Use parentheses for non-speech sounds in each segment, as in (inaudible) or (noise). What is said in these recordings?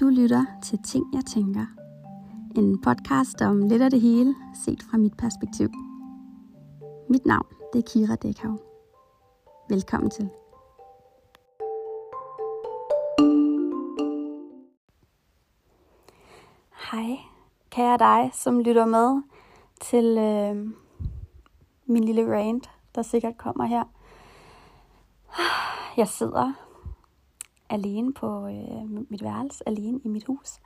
Du lytter til Ting, jeg tænker. En podcast om lidt af det hele, set fra mit perspektiv. Mit navn det er Kira Dækhav. Velkommen til. Hej, kære dig, som lytter med til øh, min lille rant, der sikkert kommer her. Jeg sidder alene på øh, mit værelse, alene i mit hus.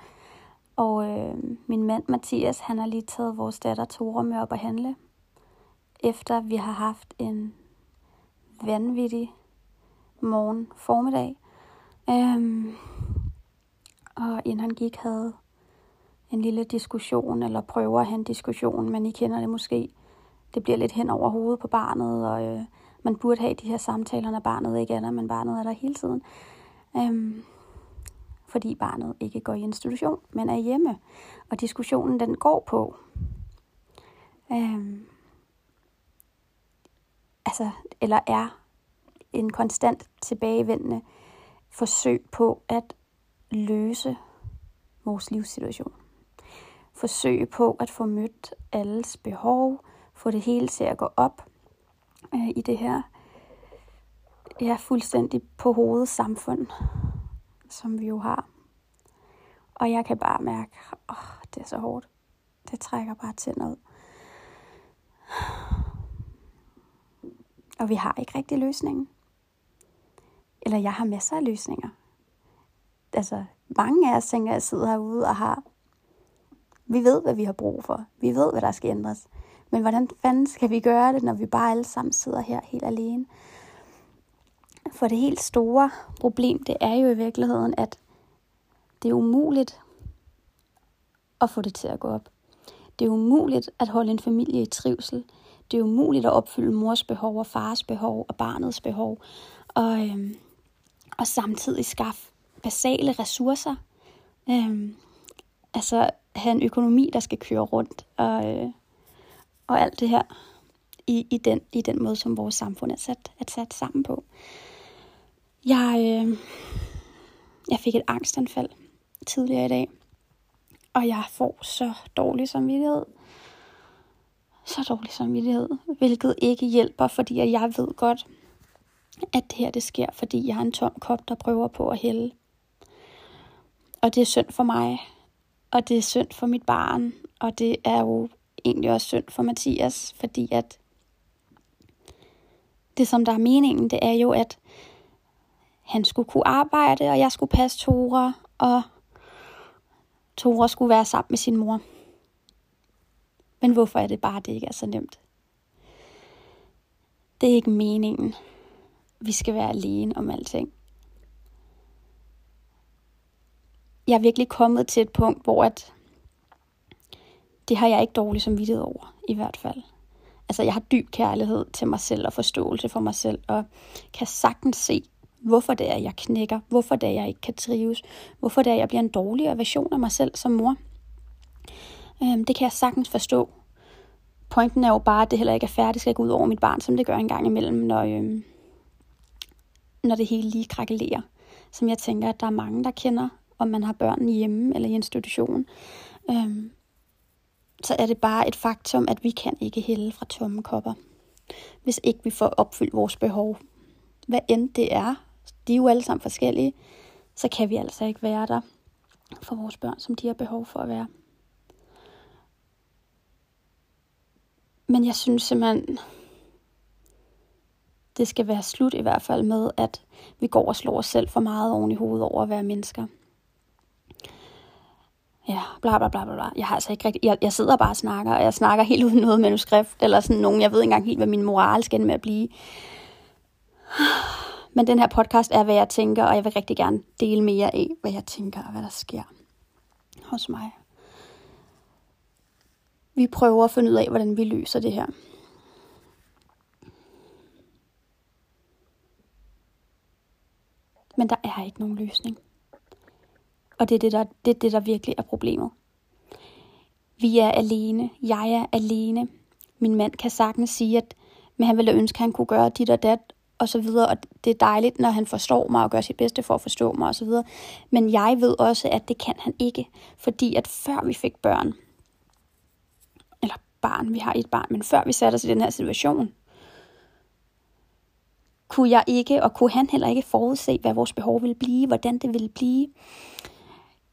Og øh, min mand Mathias, han har lige taget vores datter Tore med op at handle. Efter vi har haft en vanvittig morgen formiddag. Øhm, og inden han gik, havde en lille diskussion, eller prøver at have en diskussion, men I kender det måske. Det bliver lidt hen over hovedet på barnet, og øh, man burde have de her samtaler, når barnet ikke er der, men barnet er der hele tiden. Øhm, fordi barnet ikke går i institution, men er hjemme. Og diskussionen den går på. Øhm, altså, eller er en konstant tilbagevendende forsøg på at løse vores livssituation. Forsøg på at få mødt alles behov, få det hele til at gå op øh, i det her ja, fuldstændig på hovedet samfund, som vi jo har. Og jeg kan bare mærke, åh, oh, det er så hårdt. Det trækker bare til noget. Og vi har ikke rigtig løsningen. Eller jeg har masser af løsninger. Altså, mange af os tænker, at jeg sidder herude og har... Vi ved, hvad vi har brug for. Vi ved, hvad der skal ændres. Men hvordan fanden skal vi gøre det, når vi bare alle sammen sidder her helt alene? For det helt store problem, det er jo i virkeligheden, at det er umuligt at få det til at gå op. Det er umuligt at holde en familie i trivsel. Det er umuligt at opfylde mors behov og fars behov og barnets behov. Og, øhm, og samtidig skaffe basale ressourcer. Øhm, altså have en økonomi, der skal køre rundt. Og, øh, og alt det her i, i, den, i den måde, som vores samfund er sat, er sat sammen på. Jeg, øh, jeg fik et angstanfald tidligere i dag, og jeg får så dårlig samvittighed. Så dårlig samvittighed, hvilket ikke hjælper, fordi jeg ved godt, at det her det sker, fordi jeg har en tom kop, der prøver på at hælde. Og det er synd for mig, og det er synd for mit barn, og det er jo egentlig også synd for Mathias, fordi at det, som der er meningen, det er jo, at han skulle kunne arbejde, og jeg skulle passe Tora, og Tora skulle være sammen med sin mor. Men hvorfor er det bare, at det ikke er så nemt? Det er ikke meningen. Vi skal være alene om alting. Jeg er virkelig kommet til et punkt, hvor at det har jeg ikke dårlig samvittighed over, i hvert fald. Altså, jeg har dyb kærlighed til mig selv og forståelse for mig selv, og kan sagtens se, hvorfor det er, jeg knækker, hvorfor det er, jeg ikke kan trives, hvorfor det er, jeg bliver en dårligere version af mig selv som mor. Øhm, det kan jeg sagtens forstå. Pointen er jo bare, at det heller ikke er færdigt, skal gå ud over mit barn, som det gør en gang imellem, når, øhm, når det hele lige krakelerer. Som jeg tænker, at der er mange, der kender, om man har børn hjemme eller i institution. Øhm, så er det bare et faktum, at vi kan ikke hælde fra tomme kopper, hvis ikke vi får opfyldt vores behov. Hvad end det er, de er jo alle sammen forskellige, så kan vi altså ikke være der for vores børn, som de har behov for at være. Men jeg synes simpelthen, det skal være slut i hvert fald med, at vi går og slår os selv for meget oven i hovedet over at være mennesker. Ja, bla bla bla bla. bla. Jeg har altså ikke rigtig, jeg, jeg sidder bare og snakker, og jeg snakker helt uden noget manuskript, eller sådan nogen, jeg ved ikke engang helt, hvad min moral skal med at blive. Men den her podcast er, hvad jeg tænker, og jeg vil rigtig gerne dele mere af, hvad jeg tænker og hvad der sker hos mig. Vi prøver at finde ud af, hvordan vi løser det her. Men der er ikke nogen løsning. Og det er det, der, det er det, der virkelig er problemet. Vi er alene. Jeg er alene. Min mand kan sagtens sige, at men han ville ønske, at han kunne gøre dit og dat, og så videre, og det er dejligt, når han forstår mig og gør sit bedste for at forstå mig og så videre. Men jeg ved også, at det kan han ikke, fordi at før vi fik børn, eller barn, vi har et barn, men før vi satte os i den her situation, kunne jeg ikke, og kunne han heller ikke forudse, hvad vores behov ville blive, hvordan det ville blive.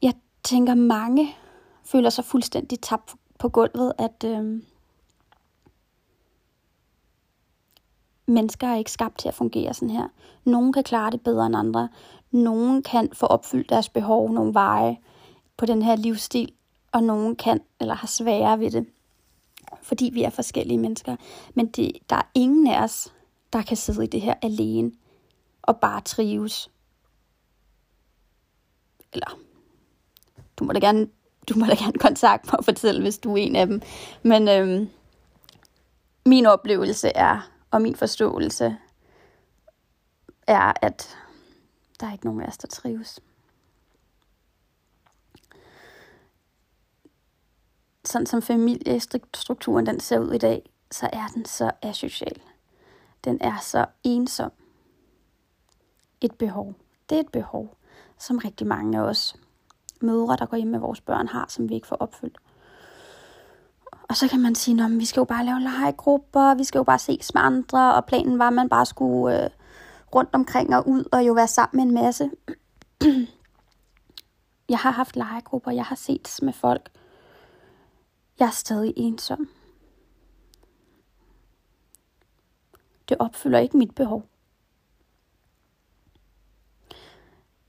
Jeg tænker, mange føler sig fuldstændig tabt på gulvet, at øh, mennesker er ikke skabt til at fungere sådan her. Nogen kan klare det bedre end andre. Nogen kan få opfyldt deres behov nogle veje på den her livsstil, og nogen kan eller har sværere ved det, fordi vi er forskellige mennesker. Men det, der er ingen af os, der kan sidde i det her alene og bare trives. Eller, du må da gerne, du må da gerne (laughs) kontakte mig og fortælle, hvis du er en af dem. Men øhm, min oplevelse er, og min forståelse er, at der er ikke nogen af os, der trives. Sådan som familiestrukturen den ser ud i dag, så er den så asocial. Den er så ensom. Et behov. Det er et behov, som rigtig mange af os mødre, der går hjem med vores børn, har, som vi ikke får opfyldt. Og så kan man sige, at vi skal jo bare lave legegrupper, vi skal jo bare ses med andre, og planen var, at man bare skulle øh, rundt omkring og ud og jo være sammen med en masse. (clears throat) jeg har haft legegrupper, jeg har set med folk. Jeg er stadig ensom. Det opfylder ikke mit behov.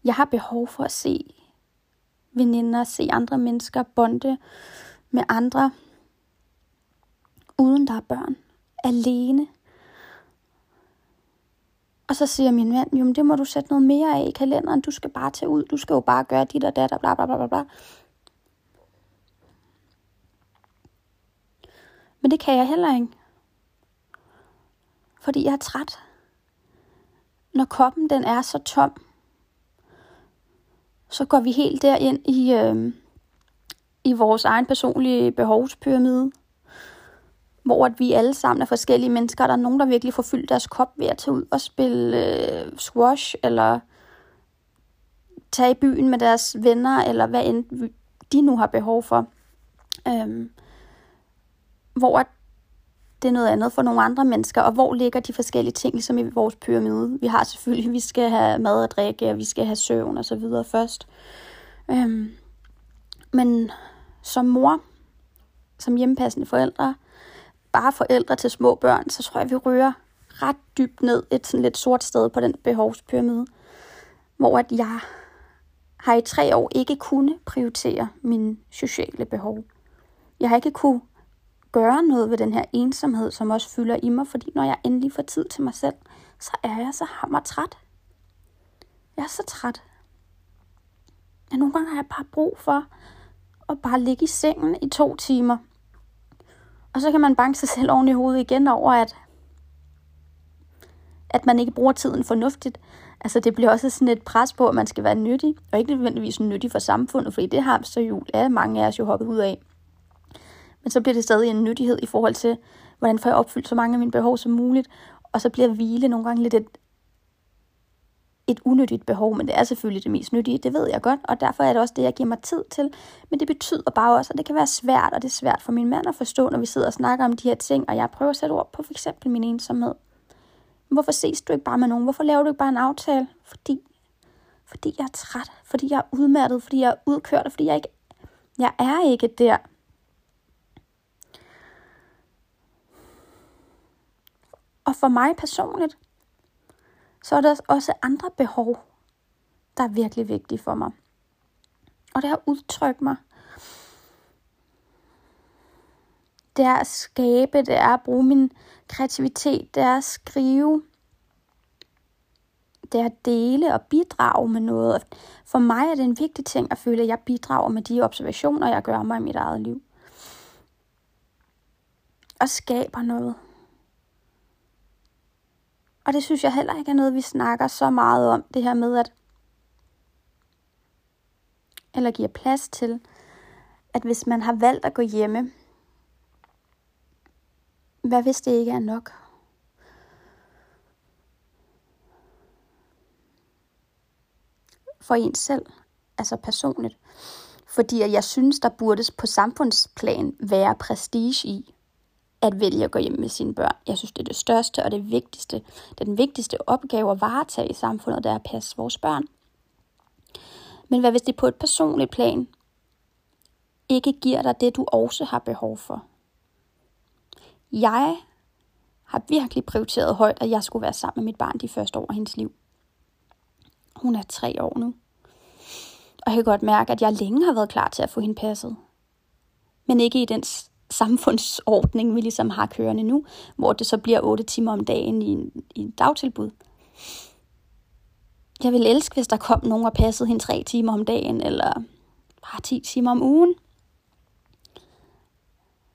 Jeg har behov for at se veninder, se andre mennesker, bonde med andre, uden der er børn, alene. Og så siger min mand, jo, det må du sætte noget mere af i kalenderen, du skal bare tage ud, du skal jo bare gøre dit og dat, og bla bla bla bla bla. Men det kan jeg heller ikke. Fordi jeg er træt. Når koppen den er så tom, så går vi helt derind i, øh, i vores egen personlige behovspyramide, hvor at vi alle sammen er forskellige mennesker. Der er nogen, der virkelig får fyldt deres kop ved at tage ud og spille øh, squash, eller tage i byen med deres venner, eller hvad end de nu har behov for. Øhm, hvor at det er noget andet for nogle andre mennesker, og hvor ligger de forskellige ting ligesom i vores pyramide. Vi har selvfølgelig, vi skal have mad og drikke, og vi skal have søvn og så videre først. Øhm, men som mor, som hjemmepassende forældre, bare forældre til små børn, så tror jeg, vi rører ret dybt ned et sådan lidt sort sted på den behovspyramide, hvor at jeg har i tre år ikke kunne prioritere mine sociale behov. Jeg har ikke kunne gøre noget ved den her ensomhed, som også fylder i mig, fordi når jeg endelig får tid til mig selv, så er jeg så hammer træt. Jeg er så træt. Ja, nogle gange har jeg bare brug for at bare ligge i sengen i to timer. Og så kan man banke sig selv oven i hovedet igen over, at, at man ikke bruger tiden fornuftigt. Altså det bliver også sådan et pres på, at man skal være nyttig, og ikke nødvendigvis nyttig for samfundet, fordi det har så er mange af os jo hoppet ud af. Men så bliver det stadig en nyttighed i forhold til, hvordan får jeg opfyldt så mange af mine behov som muligt. Og så bliver hvile nogle gange lidt et, et unyttigt behov, men det er selvfølgelig det mest nyttige, det ved jeg godt, og derfor er det også det, jeg giver mig tid til. Men det betyder bare også, at det kan være svært, og det er svært for min mand at forstå, når vi sidder og snakker om de her ting, og jeg prøver at sætte ord på for eksempel min ensomhed. Hvorfor ses du ikke bare med nogen? Hvorfor laver du ikke bare en aftale? Fordi, fordi jeg er træt, fordi jeg er udmattet, fordi jeg er udkørt, og fordi jeg ikke jeg er ikke der, Og for mig personligt, så er der også andre behov, der er virkelig vigtige for mig. Og det er at udtrykke mig. Det er at skabe, det er at bruge min kreativitet, det er at skrive, det er at dele og bidrage med noget. For mig er det en vigtig ting at føle, at jeg bidrager med de observationer, jeg gør mig i mit eget liv. Og skaber noget. Og det synes jeg heller ikke er noget, vi snakker så meget om, det her med at, eller giver plads til, at hvis man har valgt at gå hjemme, hvad hvis det ikke er nok? For en selv, altså personligt. Fordi jeg synes, der burde på samfundsplan være prestige i, at vælge at gå hjem med sine børn. Jeg synes, det er det største og det vigtigste. Det er den vigtigste opgave at varetage i samfundet, det er at passe vores børn. Men hvad hvis det på et personligt plan ikke giver dig det, du også har behov for? Jeg har virkelig prioriteret højt, at jeg skulle være sammen med mit barn de første år af hendes liv. Hun er tre år nu. Og jeg kan godt mærke, at jeg længe har været klar til at få hende passet. Men ikke i den samfundsordning, vi ligesom har kørende nu, hvor det så bliver 8 timer om dagen i en, i en dagtilbud. Jeg vil elske, hvis der kom nogen og passede hende 3 timer om dagen, eller bare 10 timer om ugen.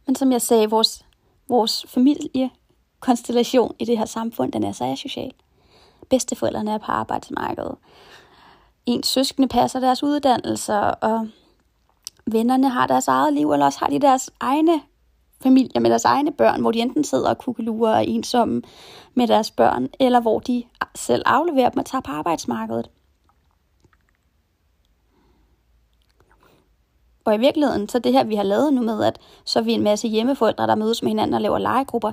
Men som jeg sagde, vores, vores familiekonstellation i det her samfund, den er så asocial. Bedsteforældrene er på arbejdsmarkedet. Ens søskende passer deres uddannelser, og vennerne har deres eget liv, eller også har de deres egne familier med deres egne børn, hvor de enten sidder og kukkelurer og ensomme med deres børn, eller hvor de selv afleverer dem og tager på arbejdsmarkedet. Og i virkeligheden, så det her, vi har lavet nu med, at så er vi en masse hjemmeforældre, der mødes med hinanden og laver legegrupper,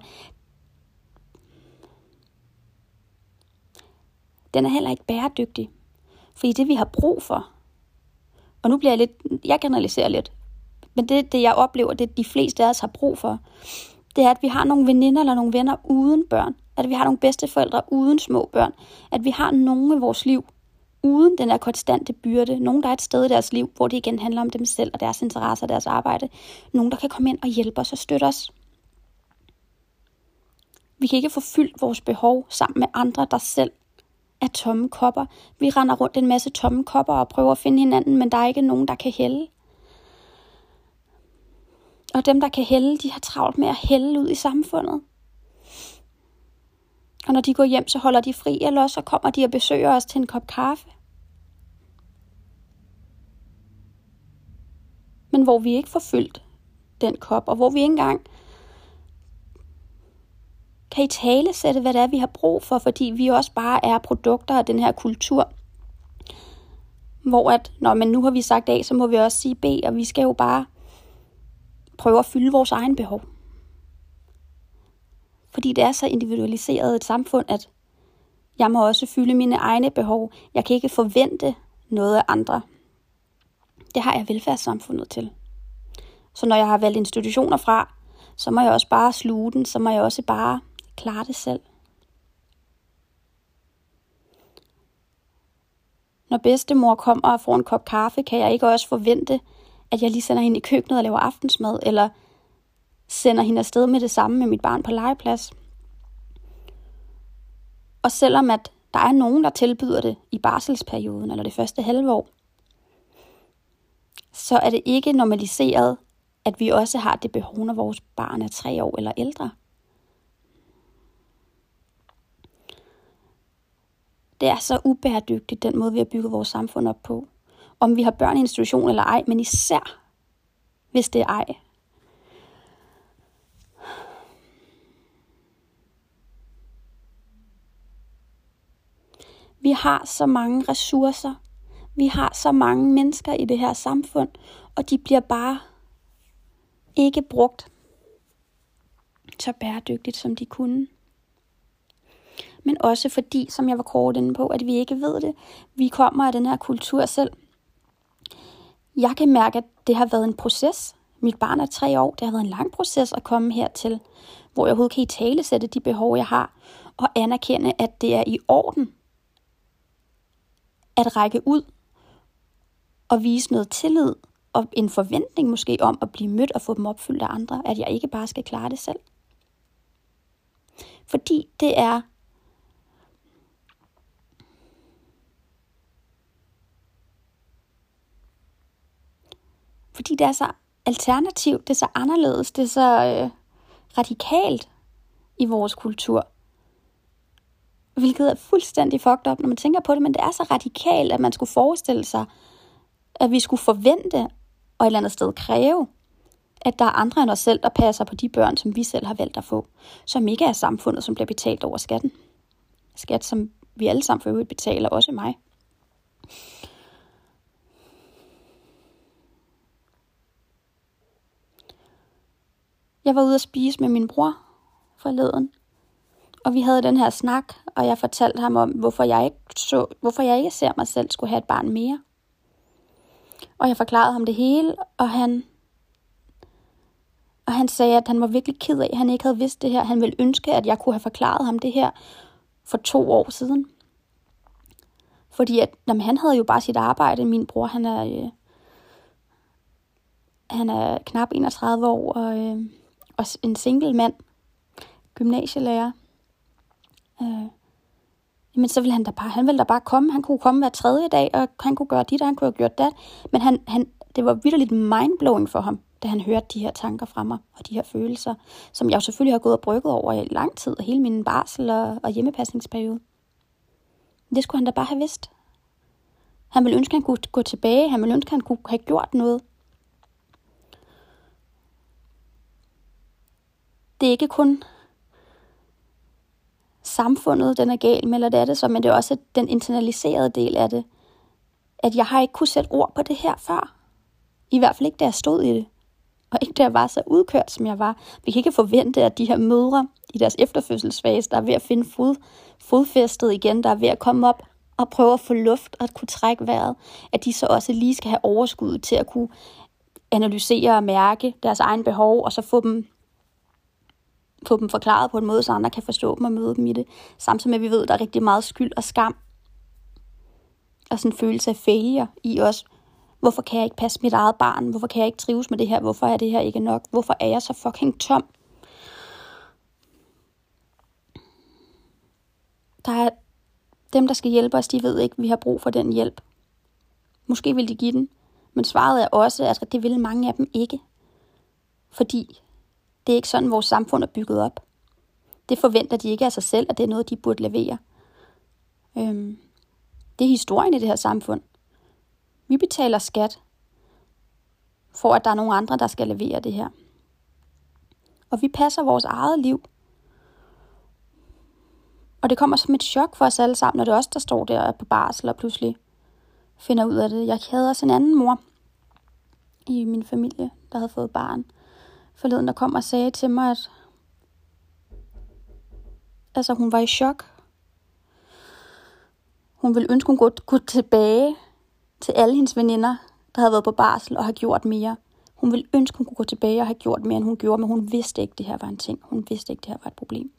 den er heller ikke bæredygtig. Fordi det, vi har brug for, og nu bliver jeg lidt, jeg generaliserer lidt, men det, det jeg oplever, det de fleste af os har brug for, det er, at vi har nogle veninder eller nogle venner uden børn. At vi har nogle bedsteforældre uden små børn. At vi har nogen i vores liv uden den her konstante byrde. Nogen, der er et sted i deres liv, hvor det igen handler om dem selv og deres interesser og deres arbejde. Nogen, der kan komme ind og hjælpe os og støtte os. Vi kan ikke få fyldt vores behov sammen med andre, der selv er tomme kopper. Vi render rundt en masse tomme kopper og prøver at finde hinanden, men der er ikke nogen, der kan hælde. Og dem, der kan hælde, de har travlt med at hælde ud i samfundet. Og når de går hjem, så holder de fri, eller så kommer de og besøger os til en kop kaffe. Men hvor vi ikke får fyldt den kop, og hvor vi ikke engang kan i tale sætte, hvad det er, vi har brug for, fordi vi også bare er produkter af den her kultur. Hvor at, når man nu har vi sagt A, så må vi også sige B, og vi skal jo bare prøve at fylde vores egen behov. Fordi det er så individualiseret et samfund, at jeg må også fylde mine egne behov. Jeg kan ikke forvente noget af andre. Det har jeg velfærdssamfundet til. Så når jeg har valgt institutioner fra, så må jeg også bare sluge den, så må jeg også bare klare det selv. Når bedstemor kommer og får en kop kaffe, kan jeg ikke også forvente, at jeg lige sender hende i køkkenet og laver aftensmad, eller sender hende afsted med det samme med mit barn på legeplads. Og selvom at der er nogen, der tilbyder det i barselsperioden eller det første halve år, så er det ikke normaliseret, at vi også har det behov, når vores barn er tre år eller ældre. Det er så ubæredygtigt, den måde, vi har bygget vores samfund op på om vi har børn i institution eller ej, men især hvis det er ej. Vi har så mange ressourcer. Vi har så mange mennesker i det her samfund, og de bliver bare ikke brugt så bæredygtigt, som de kunne. Men også fordi, som jeg var kort inde på, at vi ikke ved det. Vi kommer af den her kultur selv. Jeg kan mærke, at det har været en proces. Mit barn er tre år. Det har været en lang proces at komme hertil, hvor jeg overhovedet kan i tale sætte de behov, jeg har, og anerkende, at det er i orden at række ud og vise noget tillid og en forventning måske om at blive mødt og få dem opfyldt af andre, at jeg ikke bare skal klare det selv. Fordi det er Fordi det er så alternativt, det er så anderledes, det er så øh, radikalt i vores kultur. Hvilket er fuldstændig fucked up, når man tænker på det, men det er så radikalt, at man skulle forestille sig, at vi skulle forvente og et eller andet sted kræve, at der er andre end os selv, der passer på de børn, som vi selv har valgt at få, som ikke er samfundet, som bliver betalt over skatten. Skat, som vi alle sammen for øvrigt betaler, også mig. Jeg var ude at spise med min bror forleden, og vi havde den her snak, og jeg fortalte ham om, hvorfor jeg ikke, så, hvorfor jeg ikke ser mig selv skulle have et barn mere. Og jeg forklarede ham det hele, og han, og han sagde, at han var virkelig ked af, at han ikke havde vidst det her. Han ville ønske, at jeg kunne have forklaret ham det her for to år siden. Fordi at, jamen, han havde jo bare sit arbejde. Min bror, han er, øh, han er knap 31 år og, øh, og en single mand, gymnasielærer. Øh, men så ville han da bare, han ville da bare komme. Han kunne komme hver tredje dag, og han kunne gøre dit, og han kunne have gjort det. Men han, han, det var vidderligt mindblowing for ham, da han hørte de her tanker fra mig, og de her følelser, som jeg jo selvfølgelig har gået og brygget over i lang tid, og hele min barsel og, og hjemmepasningsperiode. Det skulle han da bare have vidst. Han ville ønske, at han kunne gå tilbage. Han ville ønske, at han kunne have gjort noget. Det er ikke kun samfundet, den er gal med, eller det er det så, men det er også den internaliserede del af det. At jeg har ikke kunne sætte ord på det her før. I hvert fald ikke, da jeg stod i det. Og ikke da jeg var så udkørt, som jeg var. Vi kan ikke forvente, at de her mødre i deres efterfødselsfase, der er ved at finde fod, fodfæstet igen, der er ved at komme op og prøve at få luft og at kunne trække vejret, at de så også lige skal have overskud til at kunne analysere og mærke deres egen behov, og så få dem få dem forklaret på en måde, så andre kan forstå dem og møde dem i det. Samtidig med, at vi ved, at der er rigtig meget skyld og skam. Og sådan en følelse af failure i os. Hvorfor kan jeg ikke passe mit eget barn? Hvorfor kan jeg ikke trives med det her? Hvorfor er det her ikke nok? Hvorfor er jeg så fucking tom? Der er dem, der skal hjælpe os, de ved ikke, at vi har brug for den hjælp. Måske vil de give den, men svaret er også, at det vil mange af dem ikke. Fordi det er ikke sådan, vores samfund er bygget op. Det forventer de ikke af sig selv, at det er noget, de burde levere. Øhm, det er historien i det her samfund. Vi betaler skat, for at der er nogle andre, der skal levere det her. Og vi passer vores eget liv. Og det kommer som et chok for os alle sammen, når det er os, der står der på barsel og pludselig finder ud af det. Jeg havde også en anden mor i min familie, der havde fået barn forleden, der kom og sagde til mig, at altså, hun var i chok. Hun ville ønske, hun kunne gå tilbage til alle hendes veninder, der havde været på barsel og har gjort mere. Hun ville ønske, hun kunne gå tilbage og have gjort mere, end hun gjorde, men hun vidste ikke, at det her var en ting. Hun vidste ikke, at det her var et problem.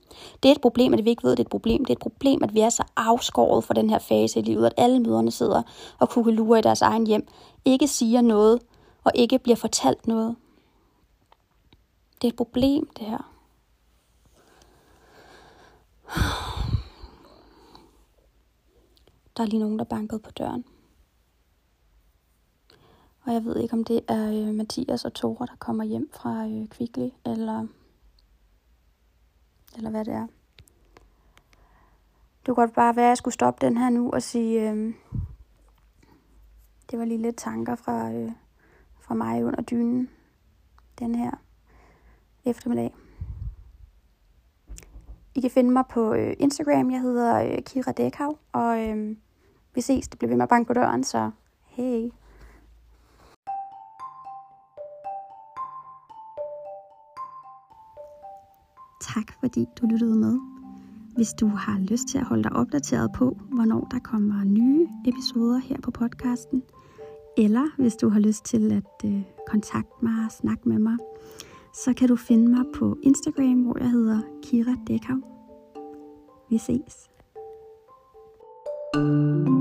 Det er et problem, at vi ikke ved, at det er et problem. Det er et problem, at vi er så afskåret fra den her fase i livet, at alle møderne sidder og kugelurer i deres egen hjem, ikke siger noget og ikke bliver fortalt noget. Det er et problem, det her. Der er lige nogen, der bankede på døren. Og jeg ved ikke, om det er øh, Mathias og Tore, der kommer hjem fra øh, Kvickly, eller, eller hvad det er. Det kunne godt bare være, at jeg skulle stoppe den her nu og sige, øh, det var lige lidt tanker fra, øh, fra mig under dynen. Den her eftermiddag. I kan finde mig på øh, Instagram. Jeg hedder øh, Kira Dækhav, og øh, vi ses. Det bliver ved med at banke på døren, så hej. Tak fordi du lyttede med. Hvis du har lyst til at holde dig opdateret på, hvornår der kommer nye episoder her på podcasten, eller hvis du har lyst til at øh, kontakte mig og snakke med mig, så kan du finde mig på Instagram, hvor jeg hedder Kira Dækhav. Vi ses. thank you